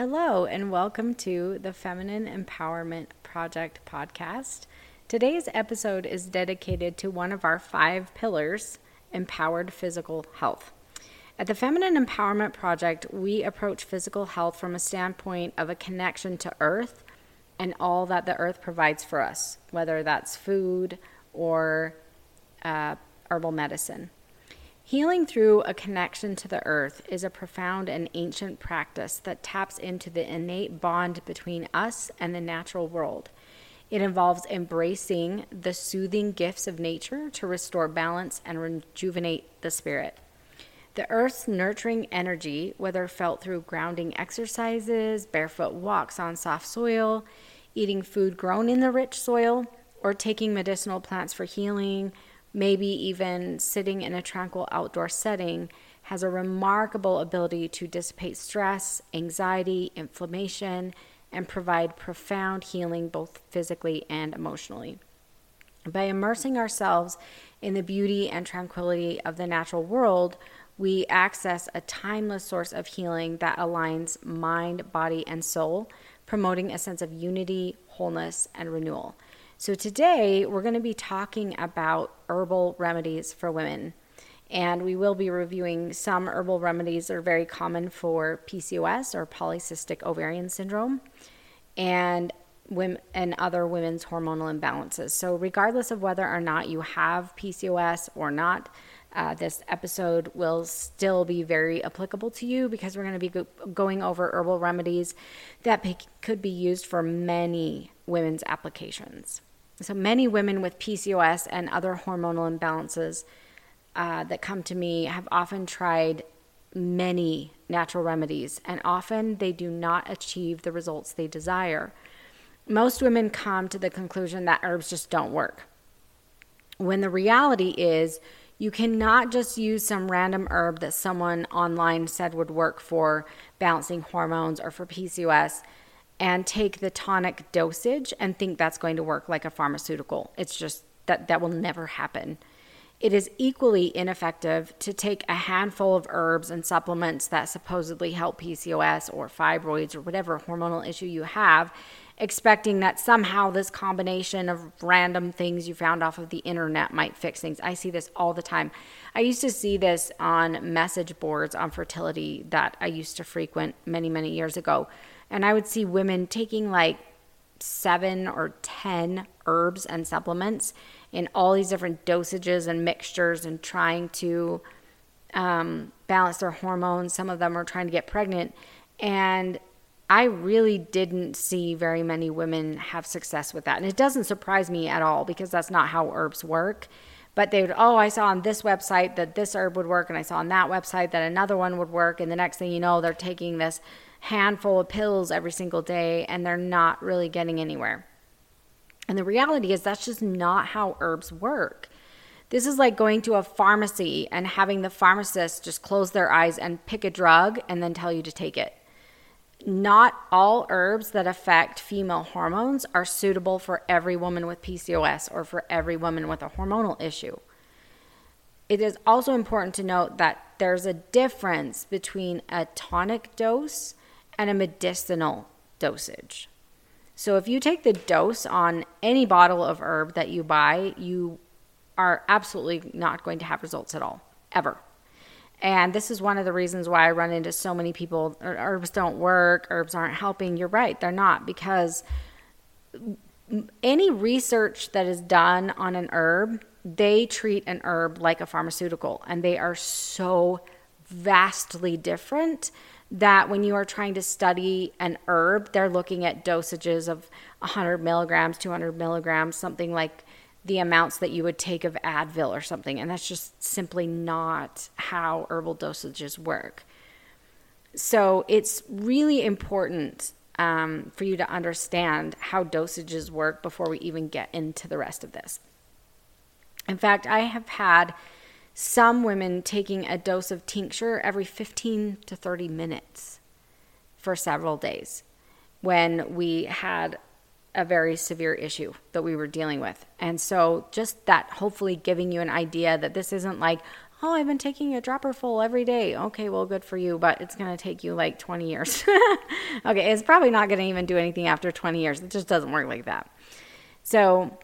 Hello, and welcome to the Feminine Empowerment Project podcast. Today's episode is dedicated to one of our five pillars empowered physical health. At the Feminine Empowerment Project, we approach physical health from a standpoint of a connection to Earth and all that the Earth provides for us, whether that's food or uh, herbal medicine. Healing through a connection to the earth is a profound and ancient practice that taps into the innate bond between us and the natural world. It involves embracing the soothing gifts of nature to restore balance and rejuvenate the spirit. The earth's nurturing energy, whether felt through grounding exercises, barefoot walks on soft soil, eating food grown in the rich soil, or taking medicinal plants for healing, maybe even sitting in a tranquil outdoor setting, has a remarkable ability to dissipate stress, anxiety, inflammation, and provide profound healing both physically and emotionally. By immersing ourselves in the beauty and tranquility of the natural world, we access a timeless source of healing that aligns mind, body, and soul, promoting a sense of unity, wholeness, and renewal. So, today we're going to be talking about herbal remedies for women. And we will be reviewing some herbal remedies that are very common for PCOS or polycystic ovarian syndrome and women and other women's hormonal imbalances. So, regardless of whether or not you have PCOS or not, uh, this episode will still be very applicable to you because we're going to be go- going over herbal remedies that be- could be used for many women's applications. So many women with PCOS and other hormonal imbalances uh, that come to me have often tried many natural remedies, and often they do not achieve the results they desire. Most women come to the conclusion that herbs just don't work. When the reality is, you cannot just use some random herb that someone online said would work for balancing hormones or for PCOS and take the tonic dosage and think that's going to work like a pharmaceutical. It's just that that will never happen. It is equally ineffective to take a handful of herbs and supplements that supposedly help PCOS or fibroids or whatever hormonal issue you have, expecting that somehow this combination of random things you found off of the internet might fix things. I see this all the time. I used to see this on message boards on fertility that I used to frequent many, many years ago and I would see women taking like seven or 10 herbs and supplements in all these different dosages and mixtures and trying to um, balance their hormones. Some of them were trying to get pregnant. And I really didn't see very many women have success with that. And it doesn't surprise me at all because that's not how herbs work. But they would, oh, I saw on this website that this herb would work, and I saw on that website that another one would work. And the next thing you know, they're taking this handful of pills every single day and they're not really getting anywhere. And the reality is, that's just not how herbs work. This is like going to a pharmacy and having the pharmacist just close their eyes and pick a drug and then tell you to take it. Not all herbs that affect female hormones are suitable for every woman with PCOS or for every woman with a hormonal issue. It is also important to note that there's a difference between a tonic dose and a medicinal dosage. So if you take the dose on any bottle of herb that you buy, you are absolutely not going to have results at all, ever. And this is one of the reasons why I run into so many people er, herbs don't work, herbs aren't helping. You're right, they're not because any research that is done on an herb, they treat an herb like a pharmaceutical and they are so vastly different that when you are trying to study an herb, they're looking at dosages of 100 milligrams, 200 milligrams, something like the amounts that you would take of Advil or something. And that's just simply not how herbal dosages work. So it's really important um, for you to understand how dosages work before we even get into the rest of this. In fact, I have had some women taking a dose of tincture every 15 to 30 minutes for several days when we had a very severe issue that we were dealing with. And so, just that hopefully giving you an idea that this isn't like, Oh, I've been taking a dropper full every day. Okay, well, good for you, but it's going to take you like 20 years. okay, it's probably not going to even do anything after 20 years. It just doesn't work like that. So,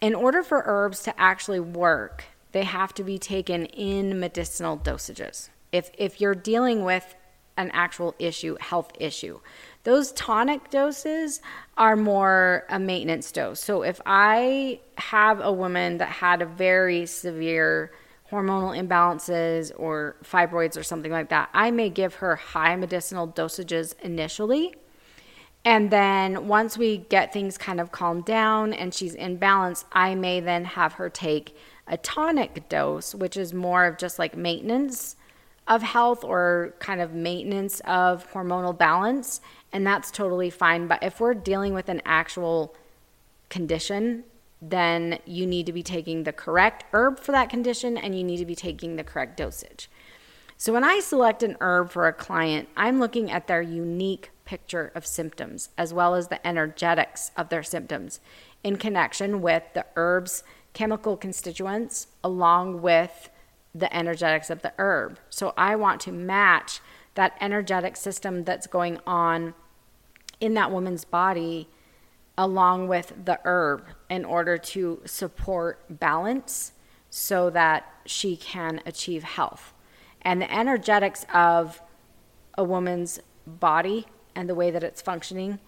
in order for herbs to actually work, they have to be taken in medicinal dosages. If, if you're dealing with an actual issue, health issue, those tonic doses are more a maintenance dose. So if I have a woman that had a very severe hormonal imbalances or fibroids or something like that, I may give her high medicinal dosages initially. And then once we get things kind of calmed down and she's in balance, I may then have her take a tonic dose, which is more of just like maintenance of health or kind of maintenance of hormonal balance. And that's totally fine. But if we're dealing with an actual condition, then you need to be taking the correct herb for that condition and you need to be taking the correct dosage. So, when I select an herb for a client, I'm looking at their unique picture of symptoms as well as the energetics of their symptoms in connection with the herb's chemical constituents along with the energetics of the herb. So, I want to match that energetic system that's going on in that woman's body along with the herb in order to support balance so that she can achieve health. And the energetics of a woman's body and the way that it's functioning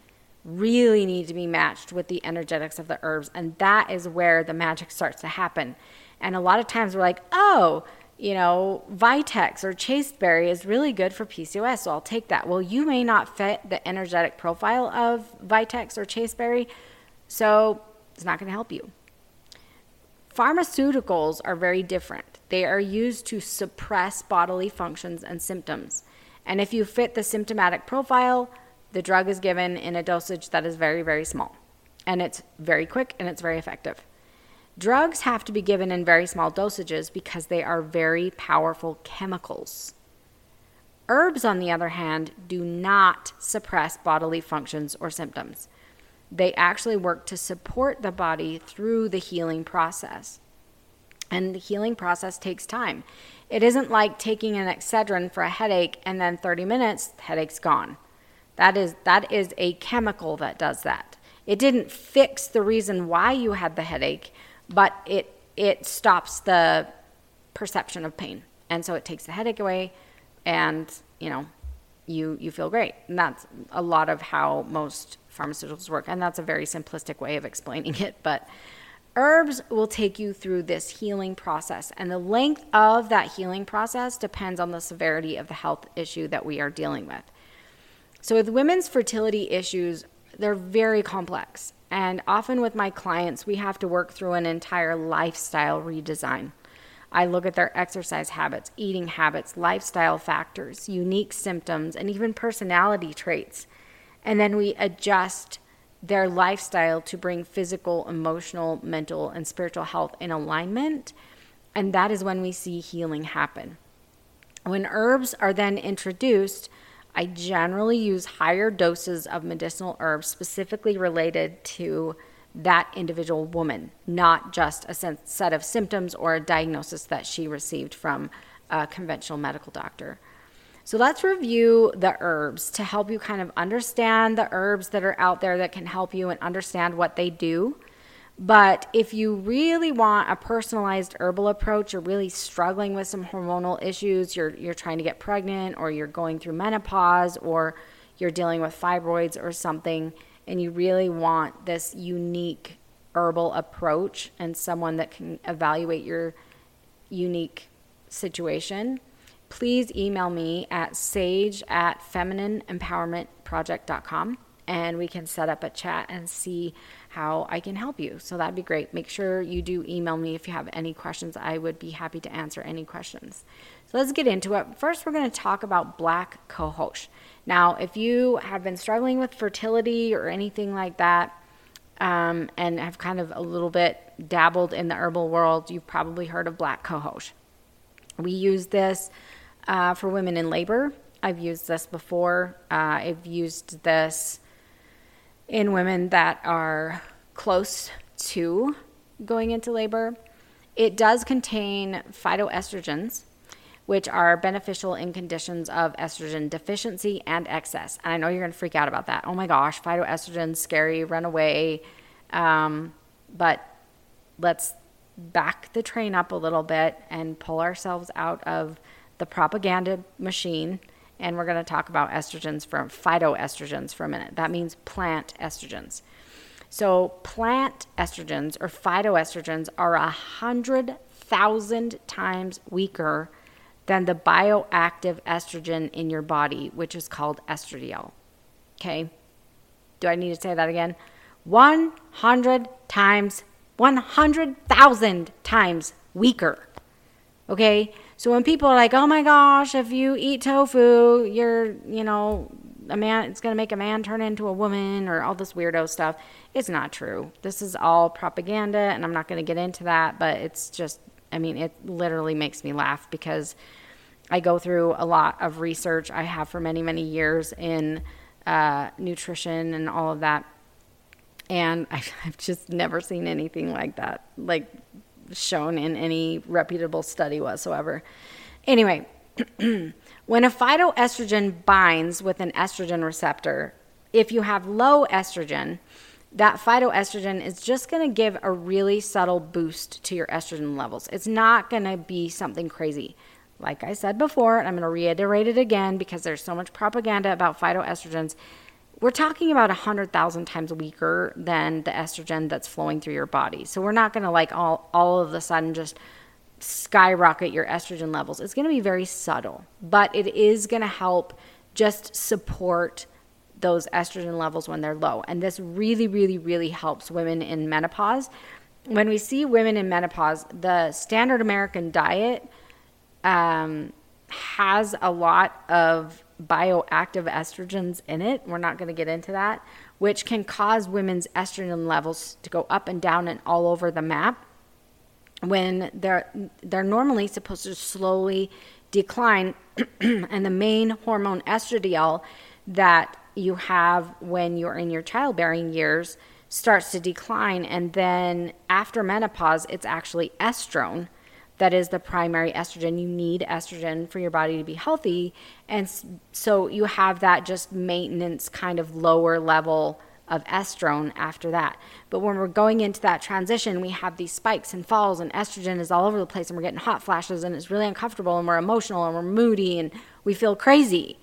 really need to be matched with the energetics of the herbs. And that is where the magic starts to happen. And a lot of times we're like, oh, you know, Vitex or chasteberry is really good for PCOS, so I'll take that. Well, you may not fit the energetic profile of Vitex or chasteberry, so it's not going to help you. Pharmaceuticals are very different. They are used to suppress bodily functions and symptoms. And if you fit the symptomatic profile, the drug is given in a dosage that is very, very small. And it's very quick and it's very effective. Drugs have to be given in very small dosages because they are very powerful chemicals. Herbs, on the other hand, do not suppress bodily functions or symptoms. They actually work to support the body through the healing process. And the healing process takes time. It isn't like taking an Excedrin for a headache and then 30 minutes, headache's gone. That is, that is a chemical that does that. It didn't fix the reason why you had the headache, but it it stops the perception of pain. And so it takes the headache away and, you know, you you feel great. And that's a lot of how most pharmaceuticals work. And that's a very simplistic way of explaining it, but herbs will take you through this healing process. And the length of that healing process depends on the severity of the health issue that we are dealing with. So with women's fertility issues, they're very complex. And often with my clients, we have to work through an entire lifestyle redesign. I look at their exercise habits, eating habits, lifestyle factors, unique symptoms, and even personality traits. And then we adjust their lifestyle to bring physical, emotional, mental, and spiritual health in alignment. And that is when we see healing happen. When herbs are then introduced, I generally use higher doses of medicinal herbs specifically related to that individual woman, not just a set of symptoms or a diagnosis that she received from a conventional medical doctor. So let's review the herbs to help you kind of understand the herbs that are out there that can help you and understand what they do. But if you really want a personalized herbal approach, you're really struggling with some hormonal issues, you're, you're trying to get pregnant, or you're going through menopause, or you're dealing with fibroids or something, and you really want this unique herbal approach and someone that can evaluate your unique situation, please email me at sage at feminineempowermentproject.com and we can set up a chat and see how I can help you. So that'd be great. Make sure you do email me if you have any questions. I would be happy to answer any questions. So let's get into it. First, we're going to talk about black cohosh. Now, if you have been struggling with fertility or anything like that, um, and have kind of a little bit dabbled in the herbal world, you've probably heard of black cohosh. We use this uh, for women in labor. I've used this before. Uh, I've used this in women that are close to going into labor. It does contain phytoestrogens, which are beneficial in conditions of estrogen deficiency and excess. And I know you're going to freak out about that. Oh my gosh, phytoestrogens, scary, run away. Um, but let's back the train up a little bit and pull ourselves out of the propaganda machine. And we're going to talk about estrogens from phytoestrogens for a minute. That means plant estrogens. So, plant estrogens or phytoestrogens are a hundred thousand times weaker than the bioactive estrogen in your body, which is called estradiol. Okay? Do I need to say that again? 100 times, 100,000 times weaker. Okay? So when people are like, oh my gosh, if you eat tofu, you're, you know, a man, it's going to make a man turn into a woman or all this weirdo stuff. It's not true. This is all propaganda, and I'm not going to get into that, but it's just, I mean, it literally makes me laugh because I go through a lot of research I have for many, many years in uh, nutrition and all of that. And I've just never seen anything like that, like shown in any reputable study whatsoever. Anyway, when a phytoestrogen binds with an estrogen receptor, if you have low estrogen, that phytoestrogen is just going to give a really subtle boost to your estrogen levels. It's not going to be something crazy. Like I said before, and I'm going to reiterate it again because there's so much propaganda about phytoestrogens. We're talking about 100,000 times weaker than the estrogen that's flowing through your body. So we're not going to like all, all of a sudden just skyrocket your estrogen levels. It's going to be very subtle, but it is going to help just support those estrogen levels when they're low. And this really, really, really helps women in menopause. When we see women in menopause, the standard American diet um, has a lot of bioactive estrogens in it. We're not going to get into that, which can cause women's estrogen levels to go up and down and all over the map when they're they're normally supposed to slowly decline. And the main hormone estradiol that you have when you're in your childbearing years starts to decline. And then after menopause it's actually estrone that is the primary estrogen. You need estrogen for your body to be healthy. And so you have that just maintenance kind of lower level of estrone after that. But when we're going into that transition, we have these spikes and falls, and estrogen is all over the place, and we're getting hot flashes, and it's really uncomfortable, and we're emotional, and we're moody, and we feel crazy.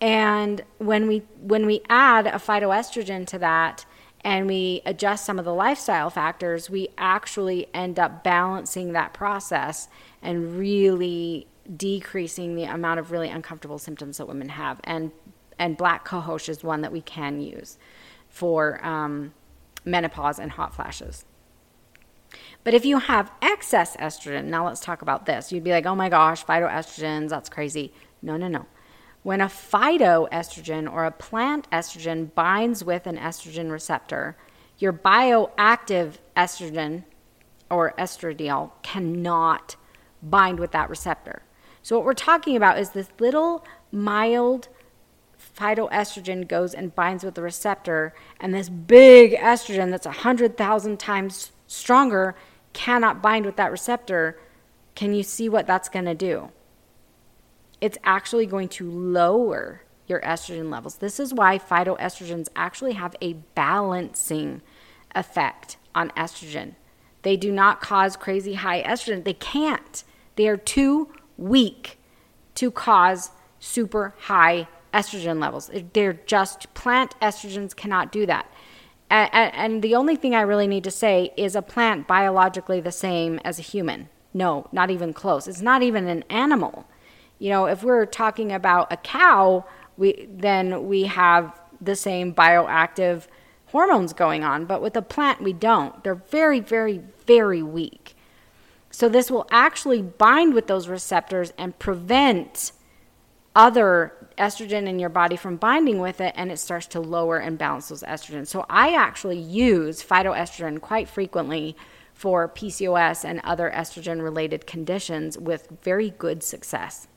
And when we when we add a phytoestrogen to that, and we adjust some of the lifestyle factors, we actually end up balancing that process and really decreasing the amount of really uncomfortable symptoms that women have. And and black cohosh is one that we can use for um, menopause and hot flashes. But if you have excess estrogen, now let's talk about this. You'd be like, oh my gosh, phytoestrogens, that's crazy. No, no, no. When a phytoestrogen or a plant estrogen binds with an estrogen receptor, your bioactive estrogen or estradiol cannot bind with that receptor. So, what we're talking about is this little mild phytoestrogen goes and binds with the receptor, and this big estrogen that's 100,000 times stronger cannot bind with that receptor. Can you see what that's going to do? It's actually going to lower your estrogen levels. This is why phytoestrogens actually have a balancing effect on estrogen. They do not cause crazy high estrogen. They can't. They are too weak to cause super high estrogen levels. They're just plant estrogens cannot do that. And the only thing I really need to say is a plant biologically the same as a human? No, not even close. It's not even an animal. You know, if we're talking about a cow, we then we have the same bioactive hormones going on, but with a plant we don't. They're very very very weak. So this will actually bind with those receptors and prevent other estrogen in your body from binding with it and it starts to lower and balance those estrogens. So I actually use phytoestrogen quite frequently for PCOS and other estrogen related conditions with very good success.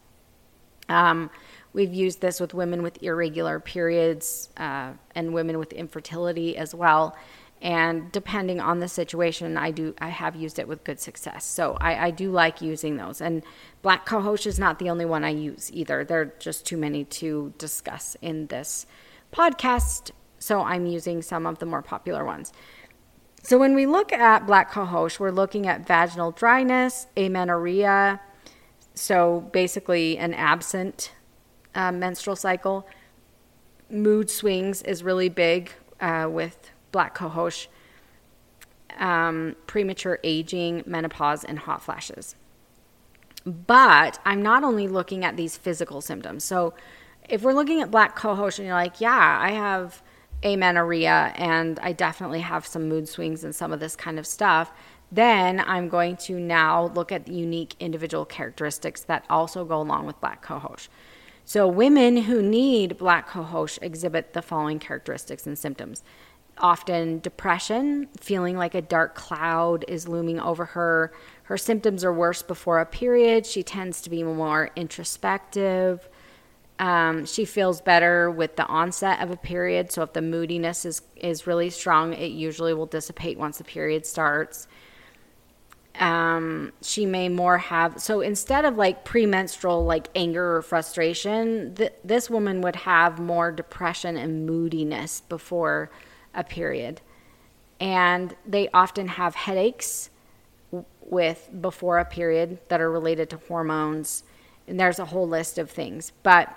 Um, we've used this with women with irregular periods uh, and women with infertility as well. And depending on the situation, I do I have used it with good success. So I, I do like using those. And black cohosh is not the only one I use either. There are just too many to discuss in this podcast. So I'm using some of the more popular ones. So when we look at black cohosh, we're looking at vaginal dryness, amenorrhea, so basically an absent uh, menstrual cycle. Mood swings is really big uh, with black cohosh, um, premature aging, menopause, and hot flashes. But I'm not only looking at these physical symptoms. So if we're looking at black cohosh and you're like, yeah, I have amenorrhea and I definitely have some mood swings and some of this kind of stuff, then I'm going to now look at the unique individual characteristics that also go along with black cohosh. So, women who need black cohosh exhibit the following characteristics and symptoms often depression, feeling like a dark cloud is looming over her. Her symptoms are worse before a period. She tends to be more introspective. Um, she feels better with the onset of a period. So if the moodiness is, is really strong, it usually will dissipate once the period starts. Um, she may more have so instead of like premenstrual like anger or frustration, th- this woman would have more depression and moodiness before a period. And they often have headaches with before a period that are related to hormones. And there's a whole list of things. But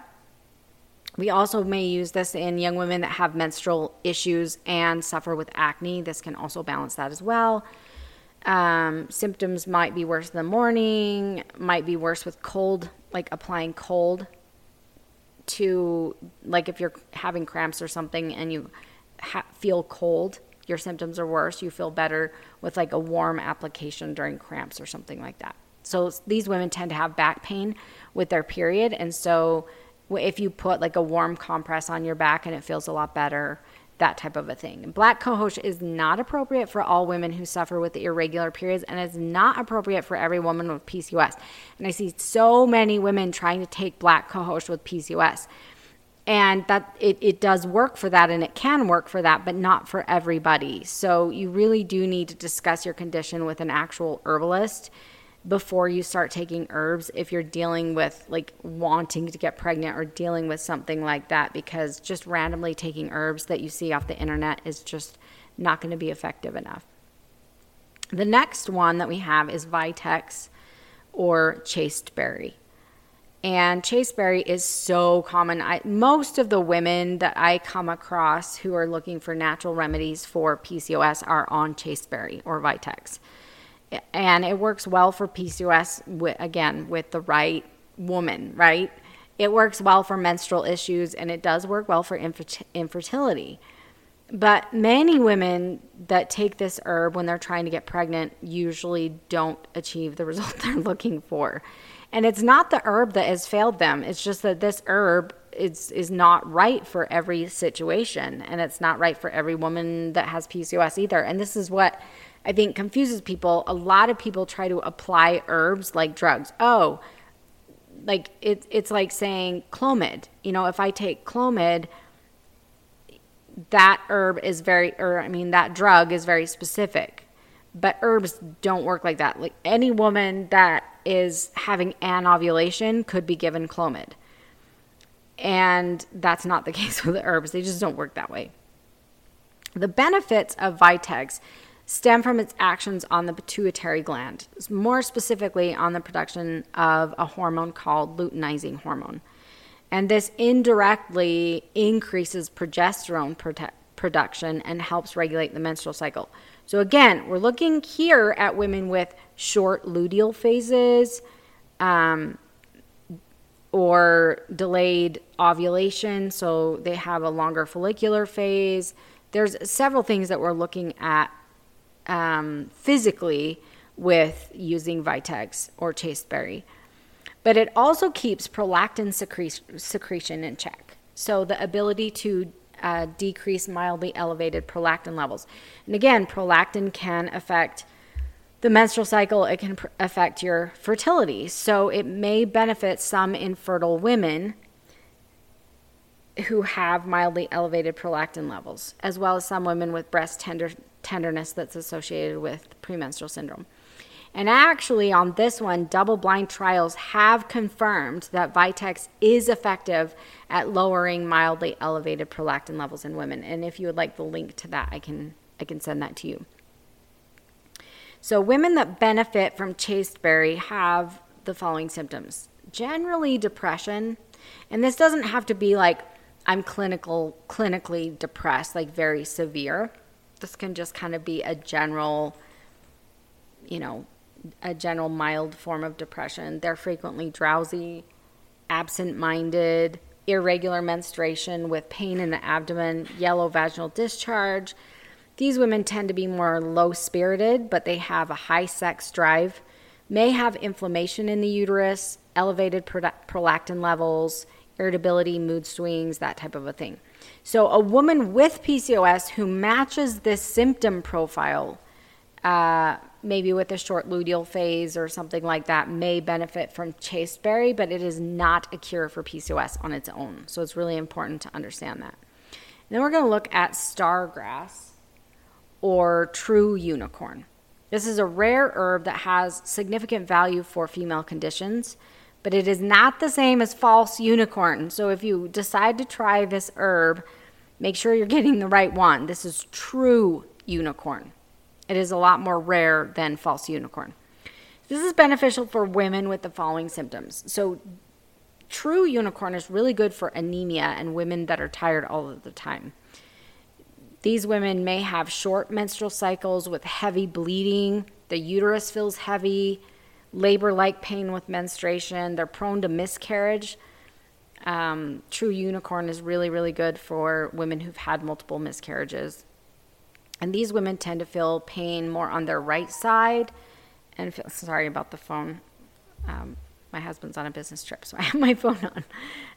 we also may use this in young women that have menstrual issues and suffer with acne. This can also balance that as well. Um, symptoms might be worse in the morning, might be worse with cold, like applying cold to, like if you're having cramps or something and you ha- feel cold, your symptoms are worse. You feel better with like a warm application during cramps or something like that. So these women tend to have back pain with their period. And so if you put like a warm compress on your back and it feels a lot better, that type of a thing. Black cohosh is not appropriate for all women who suffer with irregular periods and is not appropriate for every woman with PCOS. And I see so many women trying to take black cohosh with PCOS and that it, it does work for that and it can work for that but not for everybody so you really do need to discuss your condition with an actual herbalist before you start taking herbs if you're dealing with like wanting to get pregnant or dealing with something like that because just randomly taking herbs that you see off the internet is just not going to be effective enough the next one that we have is vitex or chasteberry and chasteberry is so common. I, most of the women that I come across who are looking for natural remedies for PCOS are on chasteberry or Vitex. And it works well for PCOS, with, again, with the right woman, right? It works well for menstrual issues and it does work well for infertility. But many women that take this herb when they're trying to get pregnant usually don't achieve the result they're looking for. And it's not the herb that has failed them. It's just that this herb is is not right for every situation and it's not right for every woman that has PCOS either. And this is what I think confuses people. A lot of people try to apply herbs like drugs. Oh, like it's it's like saying Clomid. You know, if I take Clomid, that herb is very or I mean that drug is very specific. But herbs don't work like that. Like any woman that is having an ovulation could be given Clomid. And that's not the case with the herbs. They just don't work that way. The benefits of Vitex stem from its actions on the pituitary gland, more specifically on the production of a hormone called luteinizing hormone. And this indirectly increases progesterone prote- production and helps regulate the menstrual cycle. So, again, we're looking here at women with short luteal phases um, or delayed ovulation. So, they have a longer follicular phase. There's several things that we're looking at um, physically with using Vitex or chasteberry. But it also keeps prolactin secretion in check. So, the ability to uh, decrease mildly elevated prolactin levels. And again, prolactin can affect the menstrual cycle, it can pr- affect your fertility. So it may benefit some infertile women who have mildly elevated prolactin levels, as well as some women with breast tender tenderness that's associated with premenstrual syndrome. And actually, on this one, double blind trials have confirmed that Vitex is effective at lowering mildly elevated prolactin levels in women. And if you would like the link to that, I can, I can send that to you. So, women that benefit from chasteberry have the following symptoms generally, depression. And this doesn't have to be like I'm clinical, clinically depressed, like very severe. This can just kind of be a general, you know, a general mild form of depression. They're frequently drowsy, absent minded, irregular menstruation with pain in the abdomen, yellow vaginal discharge. These women tend to be more low spirited, but they have a high sex drive, may have inflammation in the uterus, elevated prolactin levels, irritability, mood swings, that type of a thing. So, a woman with PCOS who matches this symptom profile uh, maybe with a short luteal phase or something like that, may benefit from chasteberry, but it is not a cure for PCOS on its own. So it's really important to understand that. And then we're going to look at stargrass or true unicorn. This is a rare herb that has significant value for female conditions, but it is not the same as false unicorn. So if you decide to try this herb, make sure you're getting the right one. This is true unicorn. It is a lot more rare than false unicorn. This is beneficial for women with the following symptoms. So, true unicorn is really good for anemia and women that are tired all of the time. These women may have short menstrual cycles with heavy bleeding, the uterus feels heavy, labor like pain with menstruation, they're prone to miscarriage. Um, true unicorn is really, really good for women who've had multiple miscarriages. And these women tend to feel pain more on their right side. And feel, sorry about the phone. Um, my husband's on a business trip, so I have my phone on.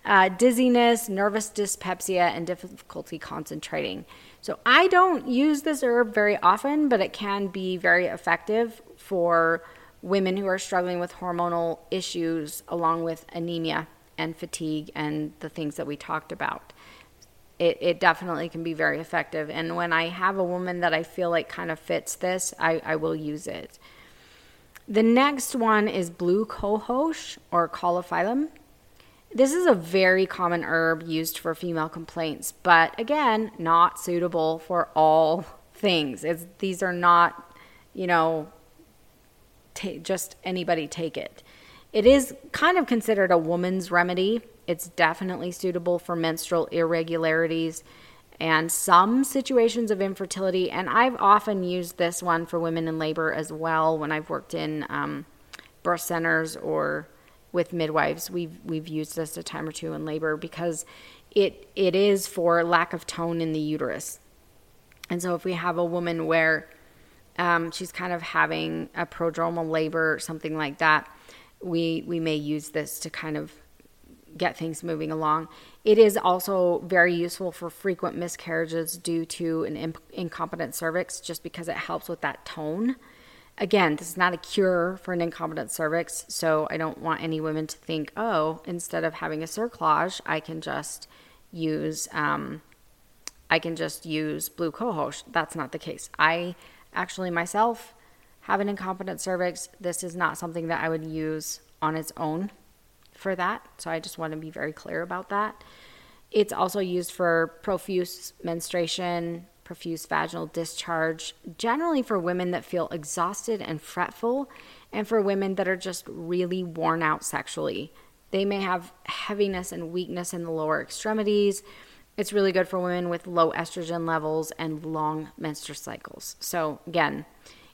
Uh, dizziness, nervous dyspepsia, and difficulty concentrating. So I don't use this herb very often, but it can be very effective for women who are struggling with hormonal issues, along with anemia and fatigue and the things that we talked about it, it definitely can be very effective. And when I have a woman that I feel like kind of fits this, I, I will use it. The next one is blue cohosh or Caulophyllum. This is a very common herb used for female complaints, but again, not suitable for all things. It's, these are not, you know, t- just anybody take it. It is kind of considered a woman's remedy it's definitely suitable for menstrual irregularities and some situations of infertility. And I've often used this one for women in labor as well when I've worked in um, birth centers or with midwives. We've we've used this a time or two in labor because it it is for lack of tone in the uterus. And so if we have a woman where um, she's kind of having a prodromal labor or something like that, we we may use this to kind of get things moving along. It is also very useful for frequent miscarriages due to an imp- incompetent cervix, just because it helps with that tone. Again, this is not a cure for an incompetent cervix, so I don't want any women to think, oh, instead of having a cerclage, I can just use um, I can just use blue cohosh. That's not the case. I actually myself have an incompetent cervix. This is not something that I would use on its own for that. So I just want to be very clear about that. It's also used for profuse menstruation, profuse vaginal discharge, generally for women that feel exhausted and fretful, and for women that are just really worn out sexually. They may have heaviness and weakness in the lower extremities. It's really good for women with low estrogen levels and long menstrual cycles. So, again,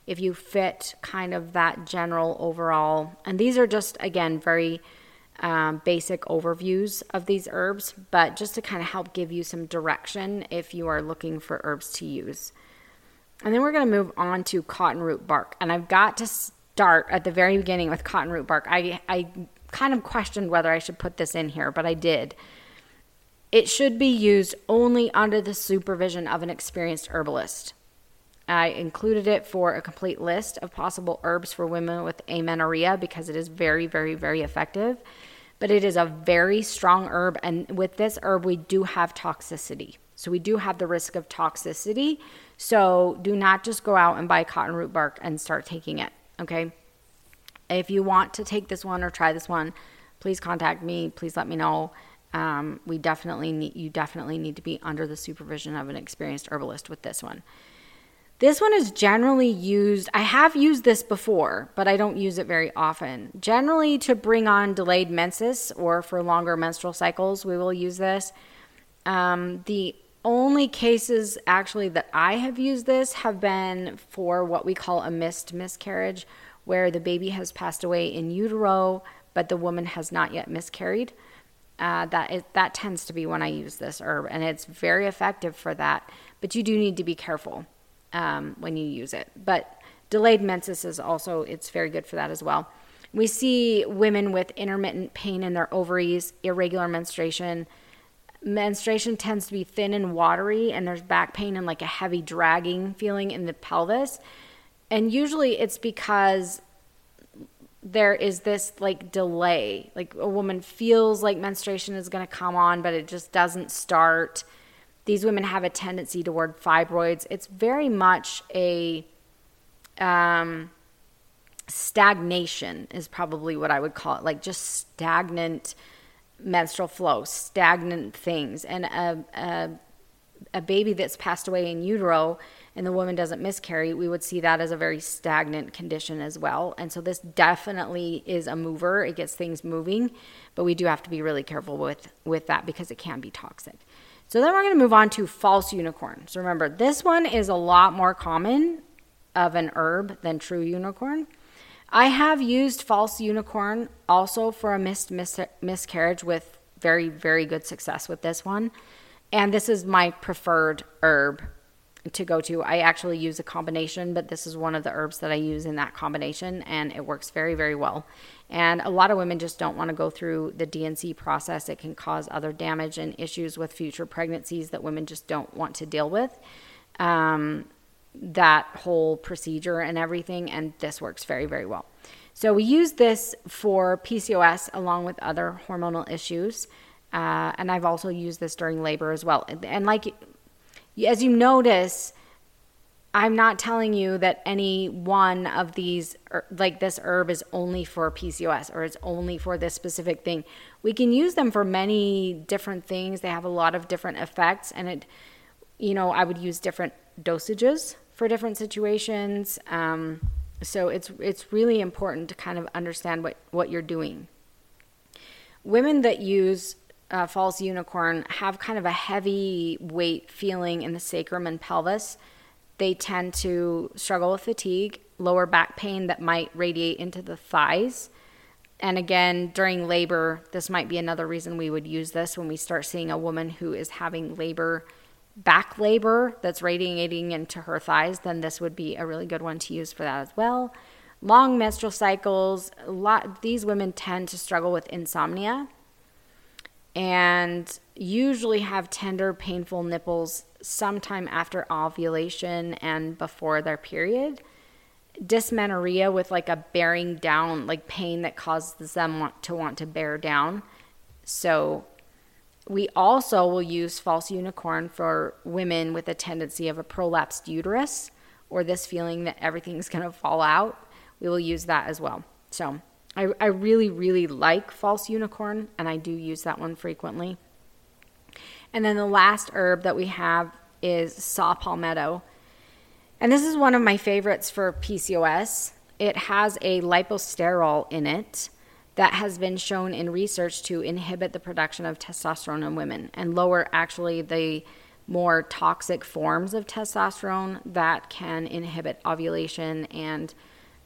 if you fit kind of that general overall, and these are just, again, very um, basic overviews of these herbs, but just to kind of help give you some direction if you are looking for herbs to use. And then we're going to move on to cotton root bark. And I've got to start at the very beginning with cotton root bark. I, I kind of questioned whether I should put this in here, but I did. It should be used only under the supervision of an experienced herbalist. I included it for a complete list of possible herbs for women with amenorrhea because it is very, very, very effective but it is a very strong herb. And with this herb, we do have toxicity. So we do have the risk of toxicity. So do not just go out and buy cotton root bark and start taking it. Okay. If you want to take this one or try this one, please contact me. Please let me know. Um, we definitely need you definitely need to be under the supervision of an experienced herbalist with this one. This one is generally used. I have used this before, but I don't use it very often. Generally, to bring on delayed menses or for longer menstrual cycles, we will use this. Um, the only cases actually that I have used this have been for what we call a missed miscarriage, where the baby has passed away in utero, but the woman has not yet miscarried. Uh, that is, that tends to be when I use this herb, and it's very effective for that. But you do need to be careful um, when you use it. But delayed menses is also it's very good for that as well. We see women with intermittent pain in their ovaries, irregular menstruation. Menstruation tends to be thin and watery, and there's back pain and like a heavy dragging feeling in the pelvis. And usually it's because there is this like delay. Like a woman feels like menstruation is going to come on, but it just doesn't start. These women have a tendency toward fibroids. It's very much a um, stagnation, is probably what I would call it, like just stagnant menstrual flow, stagnant things. And a, a, a baby that's passed away in utero and the woman doesn't miscarry, we would see that as a very stagnant condition as well. And so this definitely is a mover. It gets things moving, but we do have to be really careful with with that because it can be toxic. So then we're going to move on to false unicorn. So remember, this one is a lot more common of an herb than true unicorn. I have used false unicorn also for a missed mis- miscarriage with very very good success with this one. And this is my preferred herb to go to. I actually use a combination, but this is one of the herbs that I use in that combination, and it works very, very well. And a lot of women just don't want to go through the D&C process. It can cause other damage and issues with future pregnancies that women just don't want to deal with. Um, that whole procedure and everything, and this works very, very well. So we use this for PCOS along with other hormonal issues. Uh, and I've also used this during labor as well. And like as you notice, I'm not telling you that any one of these, er, like this herb, is only for PCOS or it's only for this specific thing. We can use them for many different things. They have a lot of different effects, and it, you know, I would use different dosages for different situations. Um, so it's it's really important to kind of understand what what you're doing. Women that use uh, false unicorn have kind of a heavy weight feeling in the sacrum and pelvis. They tend to struggle with fatigue, lower back pain that might radiate into the thighs. And again, during labor, this might be another reason we would use this when we start seeing a woman who is having labor, back labor that's radiating into her thighs, then this would be a really good one to use for that as well. Long menstrual cycles, lot these women tend to struggle with insomnia and usually have tender, painful nipples sometime after ovulation and before their period. Dysmenorrhea with like a bearing down, like pain that causes them to want to bear down. So we also will use false unicorn for women with a tendency of a prolapsed uterus or this feeling that everything's going to fall out. We will use that as well. So I, I really, really like false unicorn, and I do use that one frequently. And then the last herb that we have is saw palmetto. And this is one of my favorites for PCOS. It has a liposterol in it that has been shown in research to inhibit the production of testosterone in women and lower actually the more toxic forms of testosterone that can inhibit ovulation and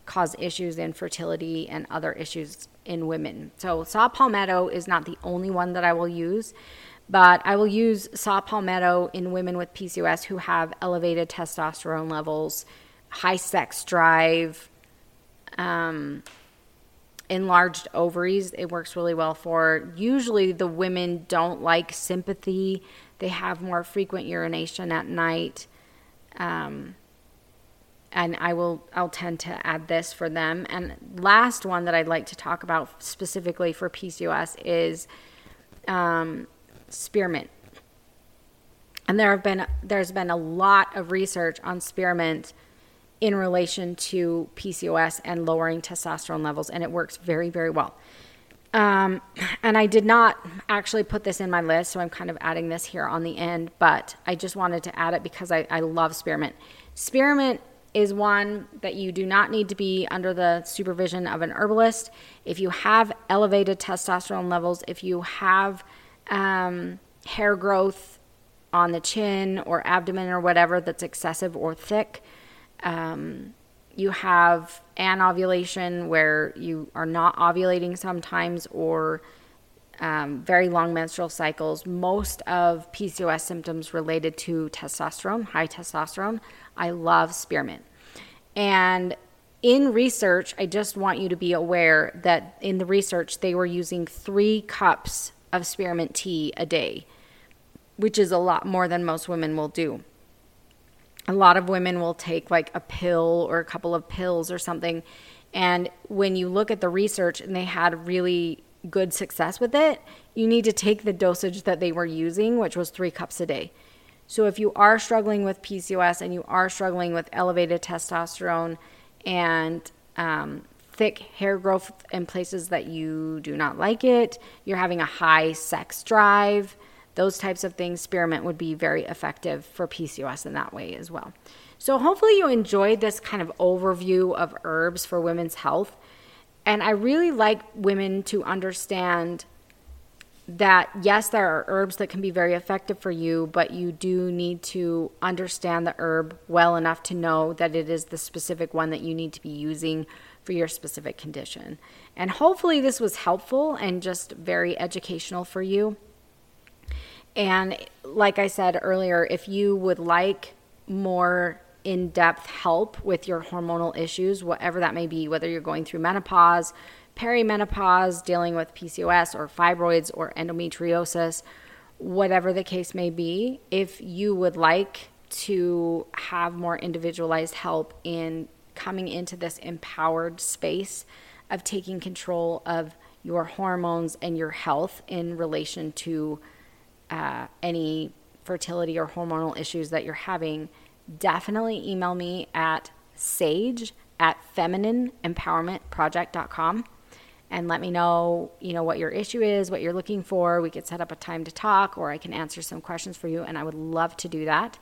cause issues in fertility and other issues in women. So, saw palmetto is not the only one that I will use, but I will use saw palmetto in women with PCOS who have elevated testosterone levels, high sex drive, um, enlarged ovaries. It works really well for. Usually, the women don't like sympathy, they have more frequent urination at night. Um, and I will I'll tend to add this for them. And last one that I'd like to talk about specifically for PCOS is um, spearmint. And there have been there's been a lot of research on spearmint in relation to PCOS and lowering testosterone levels, and it works very, very well. Um, and I did not actually put this in my list, so I'm kind of adding this here on the end, but I just wanted to add it because I, I love spearmint. Spearmint is one that you do not need to be under the supervision of an herbalist. If you have elevated testosterone levels, if you have um, hair growth on the chin or abdomen or whatever that's excessive or thick, um, you have anovulation where you are not ovulating sometimes or um, very long menstrual cycles. Most of PCOS symptoms related to testosterone, high testosterone. I love spearmint. And in research, I just want you to be aware that in the research, they were using three cups of spearmint tea a day, which is a lot more than most women will do a lot of women will take like a pill or a couple of pills or something. And when you look at the research and they had really good success with it, you need to take the dosage that they were using, which was three cups a day. So if you are struggling with PCOS and you are struggling with elevated testosterone and um, thick hair growth in places that you do not like it, you're having a high sex drive, those types of things, spearmint would be very effective for PCOS in that way as well. So, hopefully, you enjoyed this kind of overview of herbs for women's health. And I really like women to understand that yes, there are herbs that can be very effective for you, but you do need to understand the herb well enough to know that it is the specific one that you need to be using for your specific condition. And hopefully, this was helpful and just very educational for you. And like I said earlier, if you would like more in depth help with your hormonal issues, whatever that may be, whether you're going through menopause, perimenopause, dealing with PCOS or fibroids or endometriosis, whatever the case may be, if you would like to have more individualized help in coming into this empowered space of taking control of your hormones and your health in relation to uh, any fertility or hormonal issues that you're having, definitely email me at sage at feminineempowermentproject.com and let me know, you know, what your issue is, what you're looking for. We could set up a time to talk or I can answer some questions for you and I would love to do that.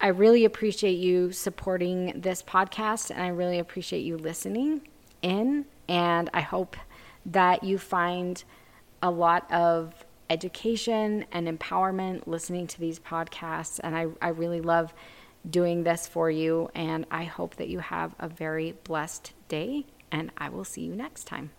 I really appreciate you supporting this podcast and I really appreciate you listening in and I hope that you find a lot of education and empowerment listening to these podcasts. And I, I really love doing this for you. And I hope that you have a very blessed day. And I will see you next time.